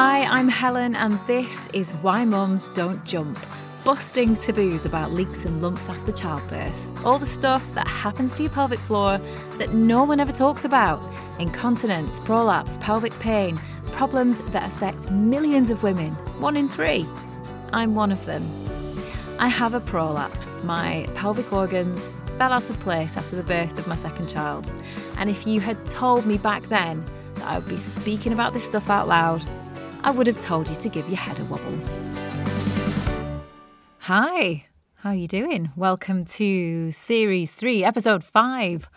Hi, I'm Helen, and this is Why Mums Don't Jump. Busting taboos about leaks and lumps after childbirth. All the stuff that happens to your pelvic floor that no one ever talks about. Incontinence, prolapse, pelvic pain, problems that affect millions of women, one in three. I'm one of them. I have a prolapse. My pelvic organs fell out of place after the birth of my second child. And if you had told me back then that I would be speaking about this stuff out loud, I would have told you to give your head a wobble. Hi, how are you doing? Welcome to Series 3, Episode 5.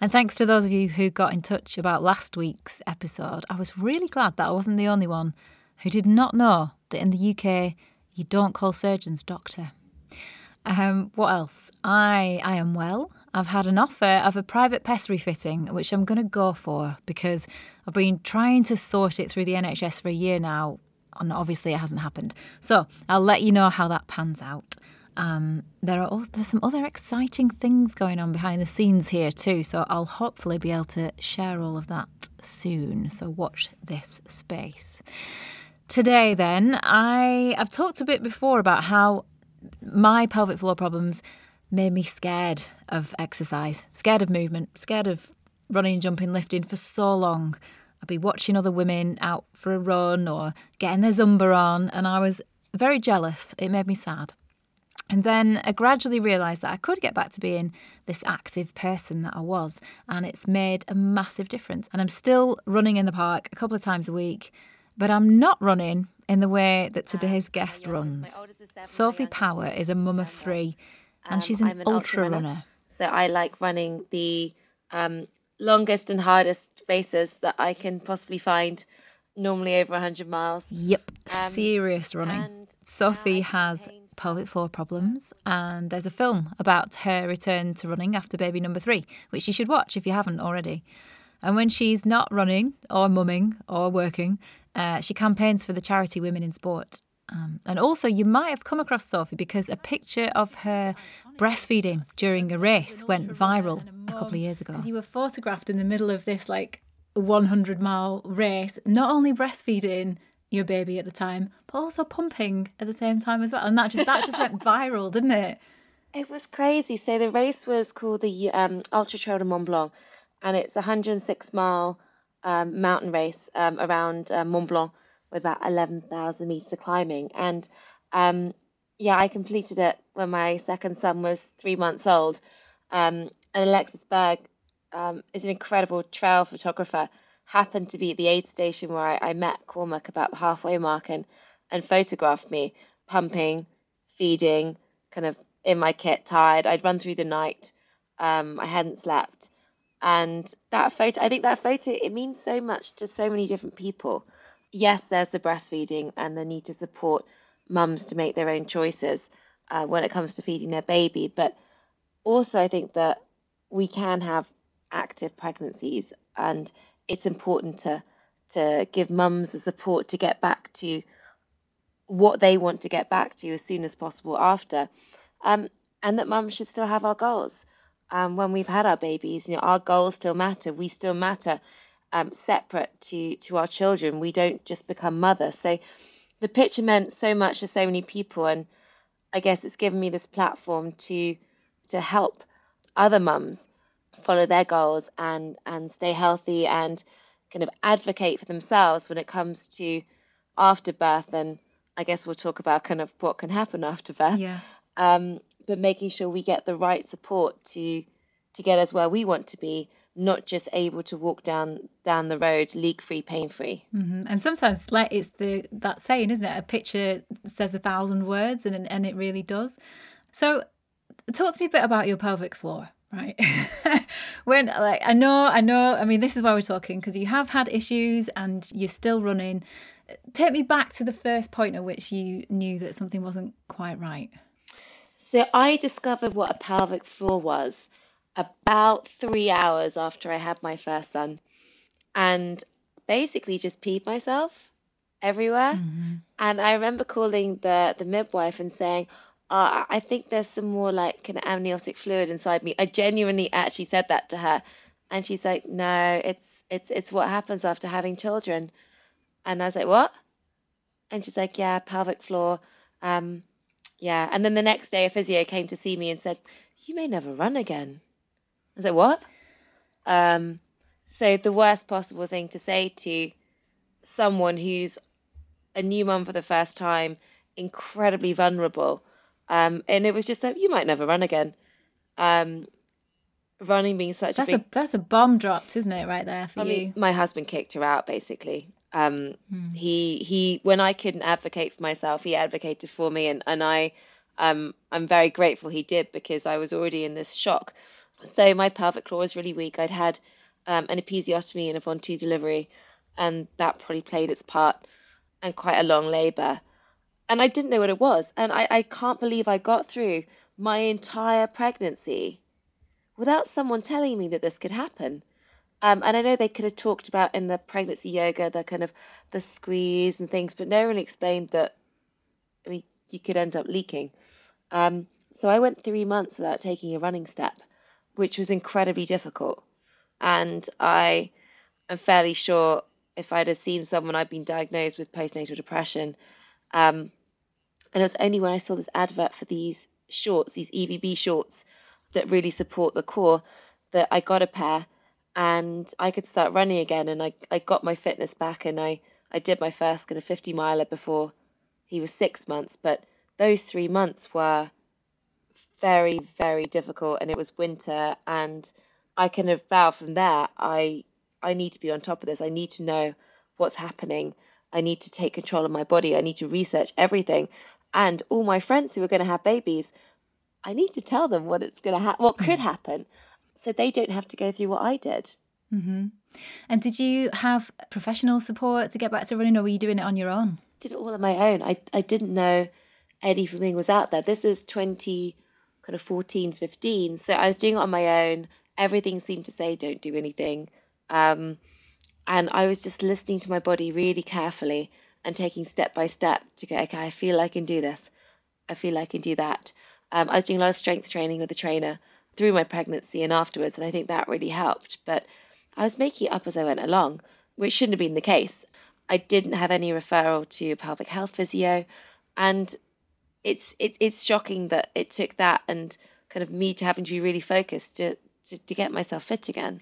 And thanks to those of you who got in touch about last week's episode. I was really glad that I wasn't the only one who did not know that in the UK you don't call surgeons doctor. Um, what else? I I am well. I've had an offer of a private pessary fitting, which I'm going to go for because I've been trying to sort it through the NHS for a year now, and obviously it hasn't happened. So I'll let you know how that pans out. Um, there are also there's some other exciting things going on behind the scenes here too, so I'll hopefully be able to share all of that soon. So watch this space. Today, then, I I've talked a bit before about how my pelvic floor problems made me scared of exercise, scared of movement, scared of running, jumping, lifting for so long. I'd be watching other women out for a run or getting their Zumba on, and I was very jealous. It made me sad. And then I gradually realised that I could get back to being this active person that I was, and it's made a massive difference. And I'm still running in the park a couple of times a week, but I'm not running in the way that today's guest runs. Sophie Power is a mum of three, and she's an, Um, an ultra ultra runner. So I like running the um, longest and hardest races that I can possibly find, normally over 100 miles. Yep, Um, serious running. Sophie uh, has pelvic floor problems, and there's a film about her return to running after baby number three, which you should watch if you haven't already. And when she's not running or mumming or working, uh, she campaigns for the charity Women in Sport. Um, and also, you might have come across Sophie because a picture of her breastfeeding during a race went viral a couple of years ago. As you were photographed in the middle of this like 100 mile race, not only breastfeeding your baby at the time, but also pumping at the same time as well. And that just that just went viral, didn't it? It was crazy. So the race was called the um, Ultra Trail de Mont Blanc, and it's a 106 mile um, mountain race um, around uh, Mont Blanc with about 11,000 meters of climbing. And um, yeah, I completed it when my second son was three months old. Um, and Alexis Berg um, is an incredible trail photographer. Happened to be at the aid station where I, I met Cormac about the halfway mark and, and photographed me pumping, feeding, kind of in my kit, tired. I'd run through the night. Um, I hadn't slept. And that photo, I think that photo, it means so much to so many different people. Yes, there's the breastfeeding and the need to support mums to make their own choices uh, when it comes to feeding their baby. But also, I think that we can have active pregnancies, and it's important to to give mums the support to get back to what they want to get back to as soon as possible after, um, and that mums should still have our goals. Um, when we've had our babies, you know, our goals still matter. We still matter, um, separate to to our children. We don't just become mother. So, the picture meant so much to so many people, and I guess it's given me this platform to to help other mums follow their goals and and stay healthy and kind of advocate for themselves when it comes to after birth and I guess we'll talk about kind of what can happen after birth. Yeah. Um, but making sure we get the right support to to get us where we want to be, not just able to walk down down the road leak free, pain free. hmm And sometimes, like it's the that saying, isn't it? A picture says a thousand words, and and it really does. So, talk to me a bit about your pelvic floor, right? when like I know, I know. I mean, this is why we're talking because you have had issues and you're still running. Take me back to the first point at which you knew that something wasn't quite right. So I discovered what a pelvic floor was about three hours after I had my first son, and basically just peed myself everywhere. And I remember calling the the midwife and saying, uh, I think there's some more like kind of amniotic fluid inside me. I genuinely actually said that to her, and she's like, No, it's it's it's what happens after having children. And I was like, What? And she's like, yeah, pelvic floor. Um, yeah. And then the next day, a physio came to see me and said, you may never run again. I said, what? Um, so the worst possible thing to say to someone who's a new mum for the first time, incredibly vulnerable. Um, and it was just like, you might never run again. Um, running being such that's a big... a that's a bomb dropped, isn't it, right there for I you? Mean, my husband kicked her out basically. Um, Hmm. He he when I couldn't advocate for myself, he advocated for me, and and I um I'm very grateful he did because I was already in this shock. So my pelvic floor was really weak. I'd had um, an episiotomy and a ventouse delivery, and that probably played its part, and quite a long labour. And I didn't know what it was, and I, I can't believe I got through my entire pregnancy without someone telling me that this could happen. Um, and I know they could have talked about in the pregnancy yoga the kind of the squeeze and things, but no one explained that. I mean, you could end up leaking. Um, so I went three months without taking a running step, which was incredibly difficult. And I am fairly sure if I'd have seen someone I'd been diagnosed with postnatal depression, um, and it was only when I saw this advert for these shorts, these EVB shorts, that really support the core, that I got a pair and I could start running again. And I, I got my fitness back and I, I did my first kind of 50 miler before he was six months. But those three months were very, very difficult. And it was winter. And I kind of vow from there, I, I need to be on top of this. I need to know what's happening. I need to take control of my body. I need to research everything. And all my friends who are going to have babies, I need to tell them what it's going to happen, what could happen, so they don't have to go through what I did. Mm-hmm. And did you have professional support to get back to running, or were you doing it on your own? I Did it all on my own. I I didn't know anything was out there. This is 20, kind of 14, 15. So I was doing it on my own. Everything seemed to say don't do anything. Um, and I was just listening to my body really carefully and taking step by step to go, okay, I feel I can do this. I feel I can do that. Um, I was doing a lot of strength training with a trainer through my pregnancy and afterwards, and I think that really helped. But I was making it up as I went along, which shouldn't have been the case. I didn't have any referral to pelvic health physio, and it's it, it's shocking that it took that and kind of me to having to be really focused to, to, to get myself fit again.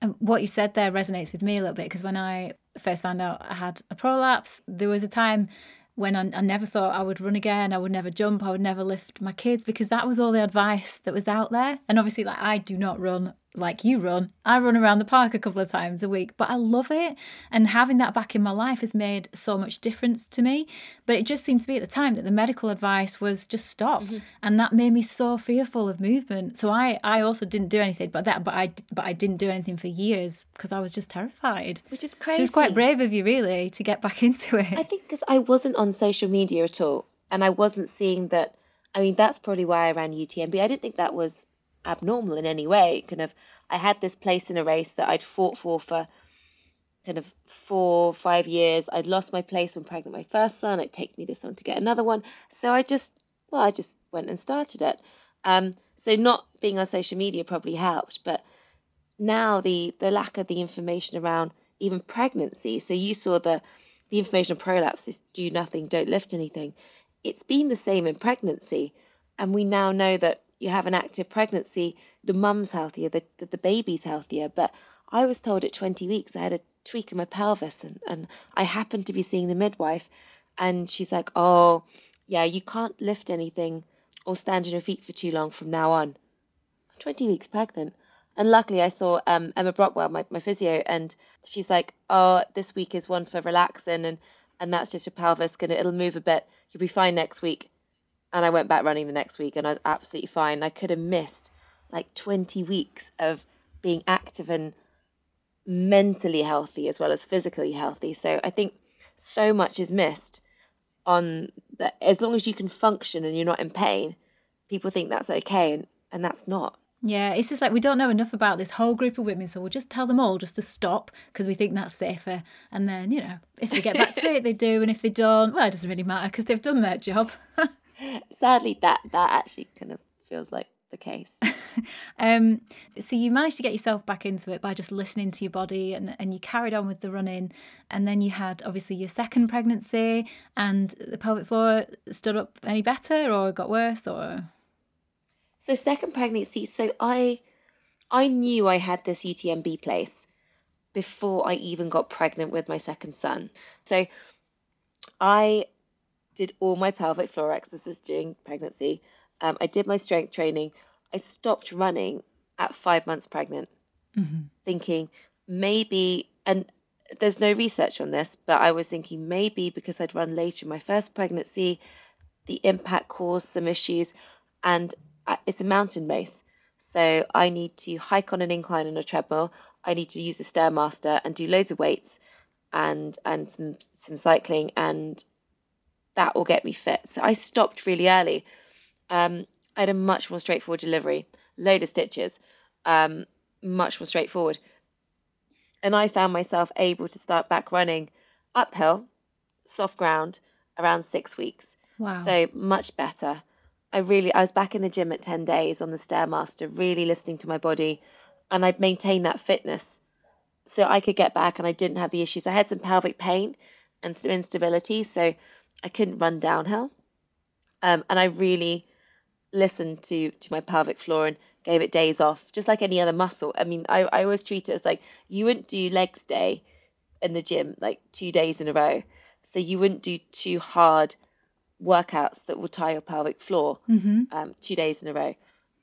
And what you said there resonates with me a little bit because when I first found out I had a prolapse, there was a time when I, I, never thought I would run again, I would never jump, I would never lift my kids because that was all the advice that was out there. And obviously, like I do not run like you run. I run around the park a couple of times a week, but I love it. And having that back in my life has made so much difference to me. But it just seemed to be at the time that the medical advice was just stop. Mm-hmm. And that made me so fearful of movement. So I, I also didn't do anything but that, but I, but I didn't do anything for years because I was just terrified. Which is crazy. So it was quite brave of you, really, to get back into it. I think because I wasn't on social media at all. And I wasn't seeing that. I mean, that's probably why I ran UTMB. I didn't think that was abnormal in any way. Kind of, I had this place in a race that I'd fought for for kind of four, five years. I'd lost my place when pregnant my first son. It takes me this long to get another one. So I just, well, I just went and started it. Um, so not being on social media probably helped, but now the the lack of the information around even pregnancy. So you saw the the information on prolapse is do nothing, don't lift anything. It's been the same in pregnancy, and we now know that you have an active pregnancy, the mum's healthier, the, the, the baby's healthier. But I was told at 20 weeks I had a tweak in my pelvis, and, and I happened to be seeing the midwife, and she's like, Oh, yeah, you can't lift anything or stand on your feet for too long from now on. I'm 20 weeks pregnant. And luckily, I saw um, Emma Brockwell, my, my physio, and she's like, "Oh, this week is one for relaxing, and and that's just your pelvis gonna it'll move a bit. You'll be fine next week." And I went back running the next week, and I was absolutely fine. I could have missed like 20 weeks of being active and mentally healthy as well as physically healthy. So I think so much is missed on that. As long as you can function and you're not in pain, people think that's okay, and and that's not. Yeah, it's just like we don't know enough about this whole group of women, so we'll just tell them all just to stop because we think that's safer. And then, you know, if they get back to it, they do, and if they don't, well, it doesn't really matter because they've done their job. Sadly, that that actually kind of feels like the case. um, so you managed to get yourself back into it by just listening to your body, and and you carried on with the running, and then you had obviously your second pregnancy, and the pelvic floor stood up any better or got worse or. So second pregnancy, so I I knew I had this UTMB place before I even got pregnant with my second son. So I did all my pelvic floor exercises during pregnancy. Um, I did my strength training. I stopped running at five months pregnant, mm-hmm. thinking maybe, and there's no research on this, but I was thinking maybe because I'd run later in my first pregnancy, the impact caused some issues, and it's a mountain race. So I need to hike on an incline on a treadmill. I need to use a stairmaster and do loads of weights and and some some cycling and that will get me fit. So I stopped really early. Um, I had a much more straightforward delivery, load of stitches, um, much more straightforward. And I found myself able to start back running uphill, soft ground, around six weeks. Wow. So much better. I really, I was back in the gym at 10 days on the Stairmaster, really listening to my body. And I'd maintained that fitness so I could get back and I didn't have the issues. I had some pelvic pain and some instability. So I couldn't run downhill. Um, and I really listened to to my pelvic floor and gave it days off, just like any other muscle. I mean, I, I always treat it as like you wouldn't do legs day in the gym like two days in a row. So you wouldn't do two hard workouts that will tie your pelvic floor mm-hmm. um, two days in a row.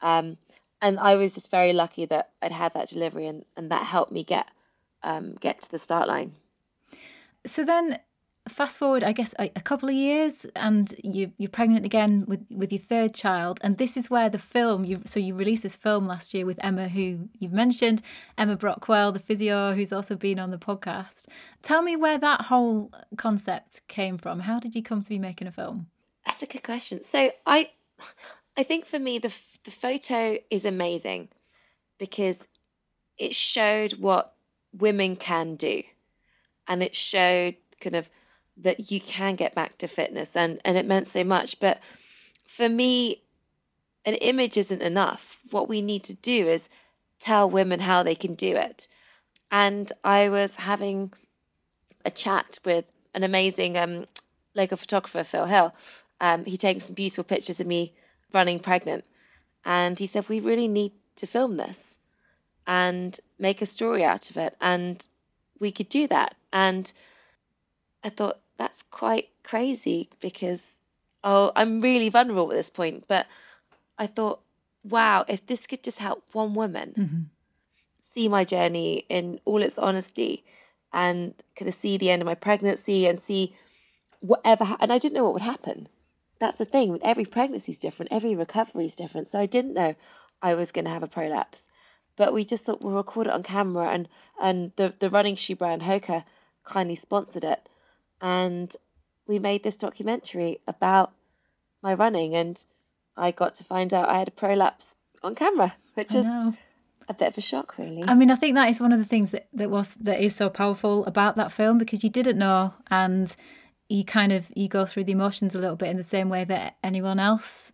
Um, and I was just very lucky that I'd had that delivery and, and that helped me get um, get to the start line. So then fast forward, I guess, a, a, couple of years, and you you're pregnant again with with your third child, and this is where the film you so you released this film last year with Emma, who you've mentioned, Emma Brockwell, the physio, who's also been on the podcast. Tell me where that whole concept came from. How did you come to be making a film? That's a good question. So I, I think for me the the photo is amazing because it showed what women can do, and it showed kind of that you can get back to fitness and and it meant so much. But for me an image isn't enough. What we need to do is tell women how they can do it. And i was having a chat with an amazing um, local photographer phil hill. Um, he takes some beautiful pictures of me running pregnant. And he said we really need to film this and make a story out of it and we could do that. And I thought that's quite crazy because oh, I'm really vulnerable at this point. But I thought, wow, if this could just help one woman mm-hmm. see my journey in all its honesty and kind of see the end of my pregnancy and see whatever, ha- and I didn't know what would happen. That's the thing. Every pregnancy is different. Every recovery is different. So I didn't know I was going to have a prolapse. But we just thought we'll record it on camera, and and the the running shoe brand Hoka kindly sponsored it and we made this documentary about my running and I got to find out I had a prolapse on camera, which is a bit of a shock really. I mean, I think that is one of the things that, that was that is so powerful about that film because you didn't know and you kind of you go through the emotions a little bit in the same way that anyone else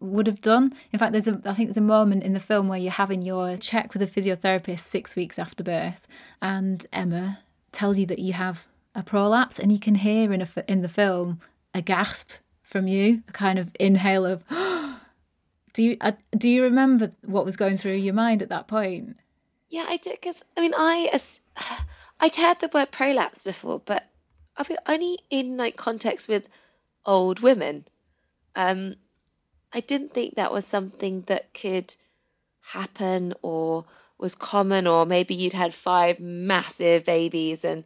would have done. In fact, there's a I think there's a moment in the film where you're having your check with a physiotherapist six weeks after birth, and Emma tells you that you have a prolapse, and you can hear in a, in the film a gasp from you, a kind of inhale of. do you uh, do you remember what was going through your mind at that point? Yeah, I did. Because I mean, I I'd heard the word prolapse before, but I've only in like context with old women. Um, I didn't think that was something that could happen or was common, or maybe you'd had five massive babies and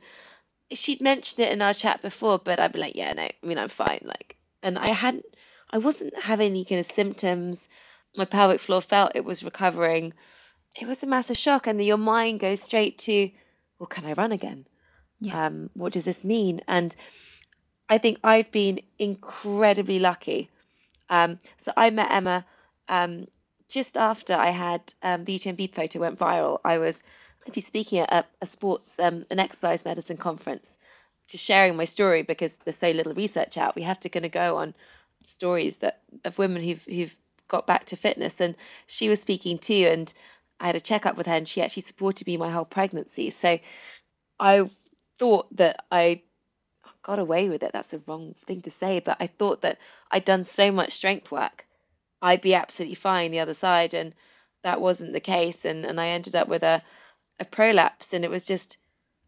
she'd mentioned it in our chat before, but I'd be like, yeah, no, I mean, I'm fine. Like, and I hadn't, I wasn't having any kind of symptoms. My pelvic floor felt it was recovering. It was a massive shock, and your mind goes straight to, well, can I run again? Yeah. Um, what does this mean? And I think I've been incredibly lucky. Um, so I met Emma um, just after I had um, the UTMB photo went viral. I was actually speaking at a, a sports, um, an exercise medicine conference, just sharing my story because there's so little research out. We have to kind of go on stories that of women who've who've got back to fitness. And she was speaking too, and I had a checkup with her, and she actually supported me my whole pregnancy. So I thought that I got away with it. That's a wrong thing to say, but I thought that I'd done so much strength work, I'd be absolutely fine the other side, and that wasn't the case. And and I ended up with a a prolapse, and it was just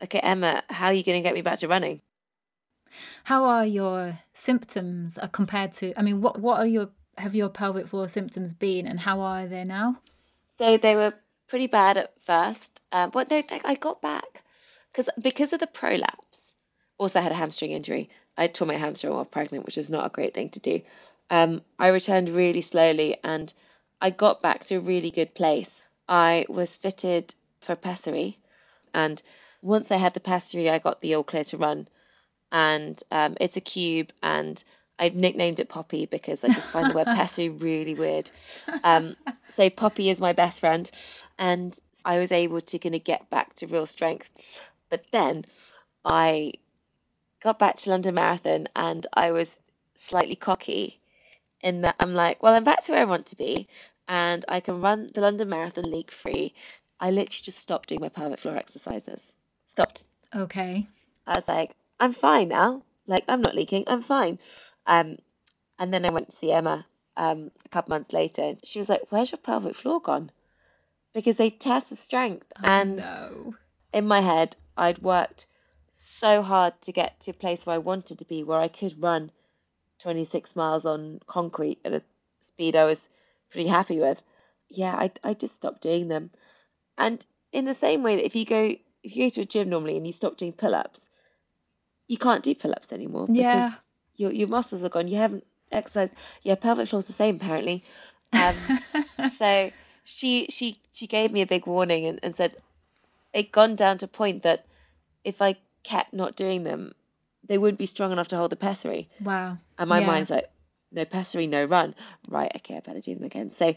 okay, Emma, how are you going to get me back to running? How are your symptoms uh, compared to? I mean, what what are your have your pelvic floor symptoms been, and how are they now? So they were pretty bad at first, um, but no, I got back because because of the prolapse. Also, I had a hamstring injury. I tore my hamstring while pregnant, which is not a great thing to do. Um, I returned really slowly, and I got back to a really good place. I was fitted for pessary, and once I had the pessary, I got the all clear to run and um, it's a cube and I've nicknamed it Poppy because I just find the word pessary really weird. Um, so Poppy is my best friend, and I was able to kind of get back to real strength. But then I got back to London Marathon, and I was slightly cocky in that I'm like, well, I'm back to where I want to be, and I can run the London Marathon leak free. I literally just stopped doing my pelvic floor exercises. Stopped. Okay. I was like, I'm fine now. Like I'm not leaking. I'm fine. Um, and then I went to see Emma um, a couple months later. She was like, "Where's your pelvic floor gone?" Because they test the strength, Oh, and no. in my head, I'd worked so hard to get to a place where I wanted to be, where I could run 26 miles on concrete at a speed I was pretty happy with. Yeah, I I just stopped doing them. And in the same way that if you go if you go to a gym normally and you stop doing pull-ups, you can't do pull-ups anymore Yeah. because your your muscles are gone. You haven't exercised. Yeah, pelvic floor's the same apparently. Um, so she she she gave me a big warning and, and said it gone down to a point that if I kept not doing them, they wouldn't be strong enough to hold the pessary. wow. And my Yeah. mind's like, no pessary, no run. Right, okay, I better do them again. So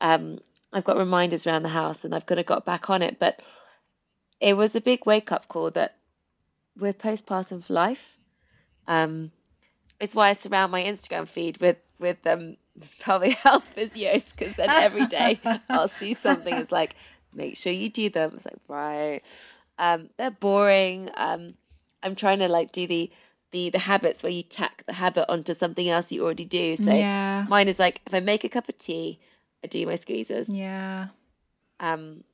um, I've got reminders around the house and I've kind of got back on it. But it was a big wake up call that we're postpartum for life. Um, it's why I surround my Instagram feed with with um, pelvic health physios because then every day I'll see something. It's like, make sure you do them. It's like, right. Um, they're boring. Um, I'm trying to like do the the the habits where you tack the habit onto something else you already do. So yeah. mine is like if I make a cup of tea, I do my squeezes. Yeah. Um,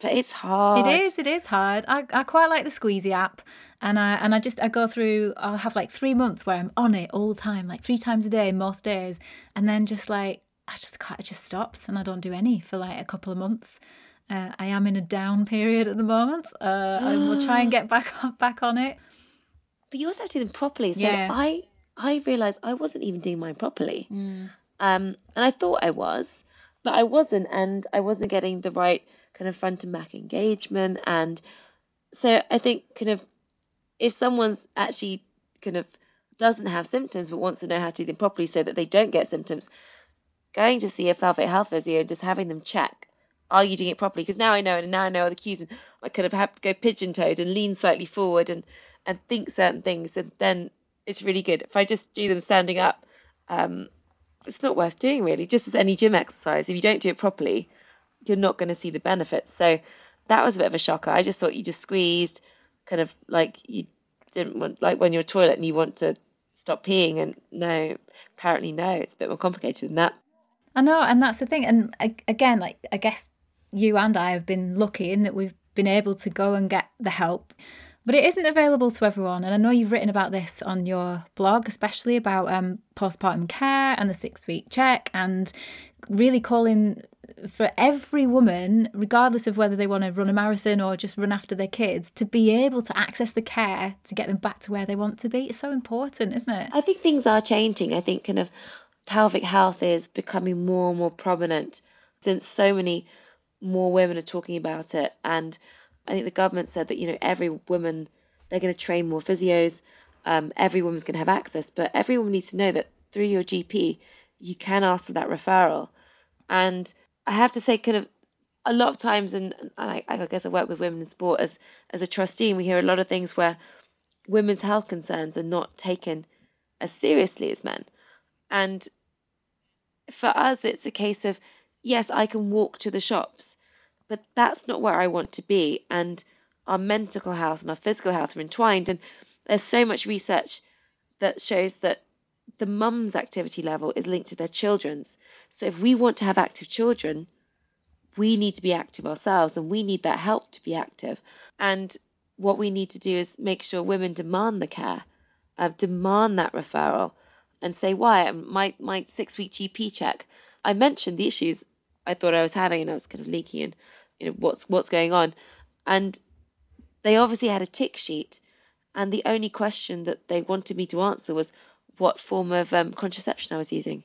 but it's hard. It is. It is hard. I, I quite like the Squeezy app, and I and I just I go through. I'll have like three months where I'm on it all the time, like three times a day most days, and then just like I just can't, it just stops, and I don't do any for like a couple of months. Uh, I am in a down period at the moment. Uh, I will try and get back on, back on it. But you also have to do them properly. So Yeah. I I realized I wasn't even doing mine properly. Mm. Um, and I thought I was, but I wasn't, and I wasn't getting the right kind of front and back engagement. And so I think kind of if someone's actually kind of doesn't have symptoms but wants to know how to do them properly so that they don't get symptoms, going to see a pelvic health physio and just having them check, are you doing it properly? Because now I know, and now I know all the cues, and I kind of have to go pigeon toed and lean slightly forward and and think certain things, and then it's really good. If I just do them standing up, um, it's not worth doing really. Just as any gym exercise, if you don't do it properly, you're not going to see the benefits. So that was a bit of a shocker. I just thought you just squeezed, kind of like you didn't want, like when you're a toilet and you want to stop peeing, and no, apparently no, it's a bit more complicated than that. I know, and that's the thing. And again, like I guess you and I have been lucky in that we've been able to go and get the help, but it isn't available to everyone. And I know you've written about this on your blog, especially about um, postpartum care and the six week check, and really calling for every woman, regardless of whether they want to run a marathon or just run after their kids, to be able to access the care to get them back to where they want to be. It's so important, isn't it? I think things are changing. I think kind of pelvic health is becoming more and more prominent since so many more women are talking about it. And I think the government said that, you know, every woman, they're going to train more physios, um, every woman's going to have access, but every woman needs to know that through your GP, you can ask for that referral. And I have to say, kind of, a lot of times, and, and I, I guess I work with women in sport as as a trustee, and we hear a lot of things where women's health concerns are not taken as seriously as men. And for us, it's a case of yes, I can walk to the shops, but that's not where I want to be. And our mental health and our physical health are entwined. And there's so much research that shows that the mum's activity level is linked to their children's. So if we want to have active children, we need to be active ourselves and we need that help to be active. And what we need to do is make sure women demand the care, uh, demand that referral, and say why. My my six week GP check, I mentioned the issues I thought I was having, and I was kind of leaking and you know what's what's going on, and they obviously had a tick sheet, and the only question that they wanted me to answer was what form of um, contraception I was using.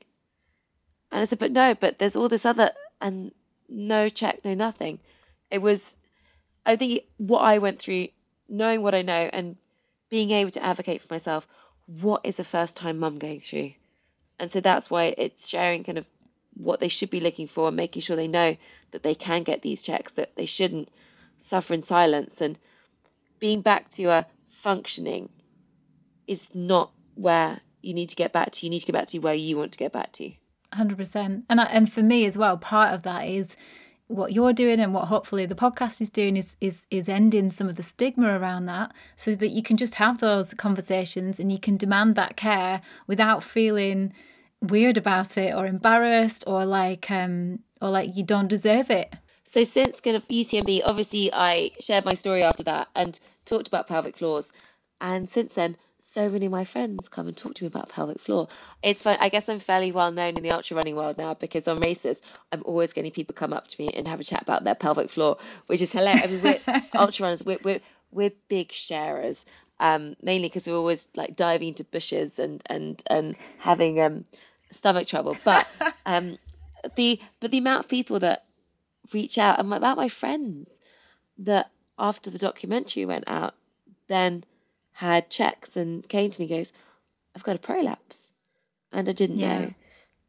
And I said, but no, but there's all this other, and no check, no nothing. It was, I think, what I went through, knowing what I know and being able to advocate for myself. What is a first time mum going through? And so that's why it's sharing kind of what they should be looking for and making sure they know that they can get these checks, that they shouldn't suffer in silence. And being back to a functioning is not where you need to get back to. You need to get back to where you want to get back to. 100%. And I, and for me as well, part of that is what you're doing and what hopefully the podcast is doing is is is ending some of the stigma around that so that you can just have those conversations and you can demand that care without feeling weird about it or embarrassed or like um or like you don't deserve it. So since kind of UTMB, obviously I shared my story after that and talked about pelvic floors. And since then, so many of my friends come and talk to me about pelvic floor. It's fun. I guess I'm fairly well known in the ultra running world now because on races, I'm always getting people come up to me and have a chat about their pelvic floor, which is hilarious. I mean, we're ultra runners, we're, we're, we're big sharers, um, mainly because we're always like diving into bushes and, and, and having um, stomach trouble. But um, the but the amount of people that reach out and about my friends that after the documentary went out, then had checks and came to me goes, I've got a prolapse and I didn't yeah. know.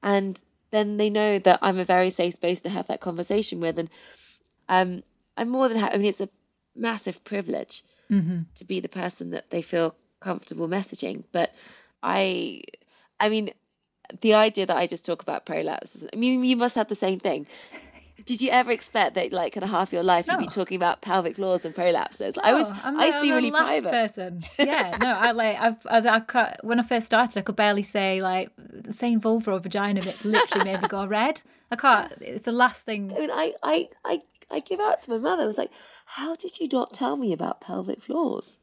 And then they know that I'm a very safe space to have that conversation with. And um, I'm more than happy. I mean, it's a massive privilege mm-hmm. to be the person that they feel comfortable messaging. But I, I mean, the idea that I just talk about prolapse, I mean, you must have the same thing. Did you ever expect that, like, kind of half your life, no. you'd be talking about pelvic floors and prolapses? No, I was, oh, I'm I used to be really private. person. Yeah, no, I like, I've, I, I, when I first started, I could barely say like saying vulva or vagina. It literally made me go red. I can't. It's the last thing. I mean, I, I, I, I give out to my mother. I was like, "How did you not tell me about pelvic floors?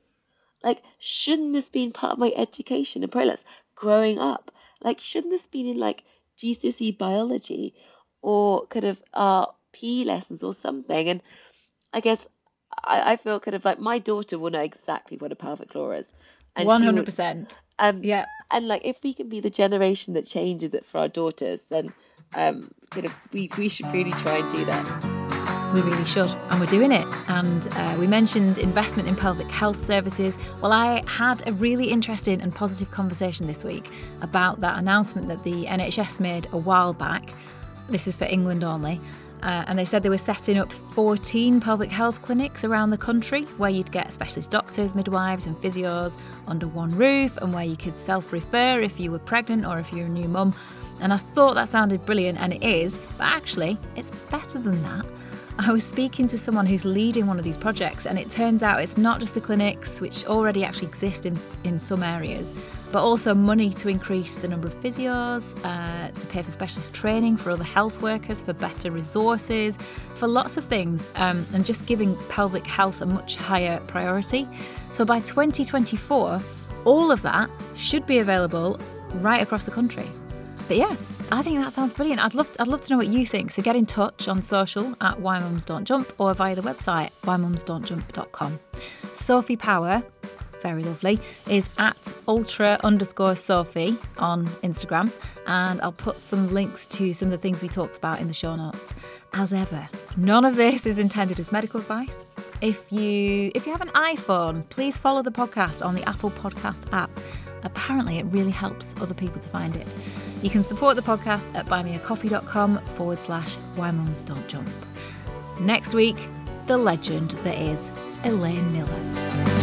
Like, shouldn't this been part of my education and prolapse growing up? Like, shouldn't this be in like GCSE biology?" or kind of uh, PE lessons or something. And I guess I, I feel kind of like my daughter will know exactly what a pelvic floor is. One hundred percent. Um, yeah. And like, if we can be the generation that changes it for our daughters, then um, kind of we we should really try and do that. We really should, and we're doing it. And uh, we mentioned investment in pelvic health services. Well, I had a really interesting and positive conversation this week about that announcement that the NHS made a while back this is for England only. Uh, and they said they were setting up 14 pelvic health clinics around the country where you'd get specialist doctors, midwives, and physios under one roof, and where you could self refer if you were pregnant or if you're a new mum. And I thought that sounded brilliant, and it is, but actually, it's better than that. I was speaking to someone who's leading one of these projects, and it turns out it's not just the clinics, which already actually exist in, in some areas, but also money to increase the number of physios, uh, to pay for specialist training for other health workers, for better resources, for lots of things, um, and just giving pelvic health a much higher priority. So by 2024, all of that should be available right across the country. But yeah, I think that sounds brilliant. I'd love, to, I'd love to know what you think. So get in touch on social at whymumsdon'tjump or via the website whymumsdon'tjump.com. Sophie Power, very lovely, is at ultra underscore Sophie on Instagram, and I'll put some links to some of the things we talked about in the show notes. As ever, none of this is intended as medical advice. If you if you have an iPhone, please follow the podcast on the Apple Podcast app. Apparently, it really helps other people to find it. You can support the podcast at buymeacoffee.com forward slash why mums don't jump. Next week, the legend that is Elaine Miller.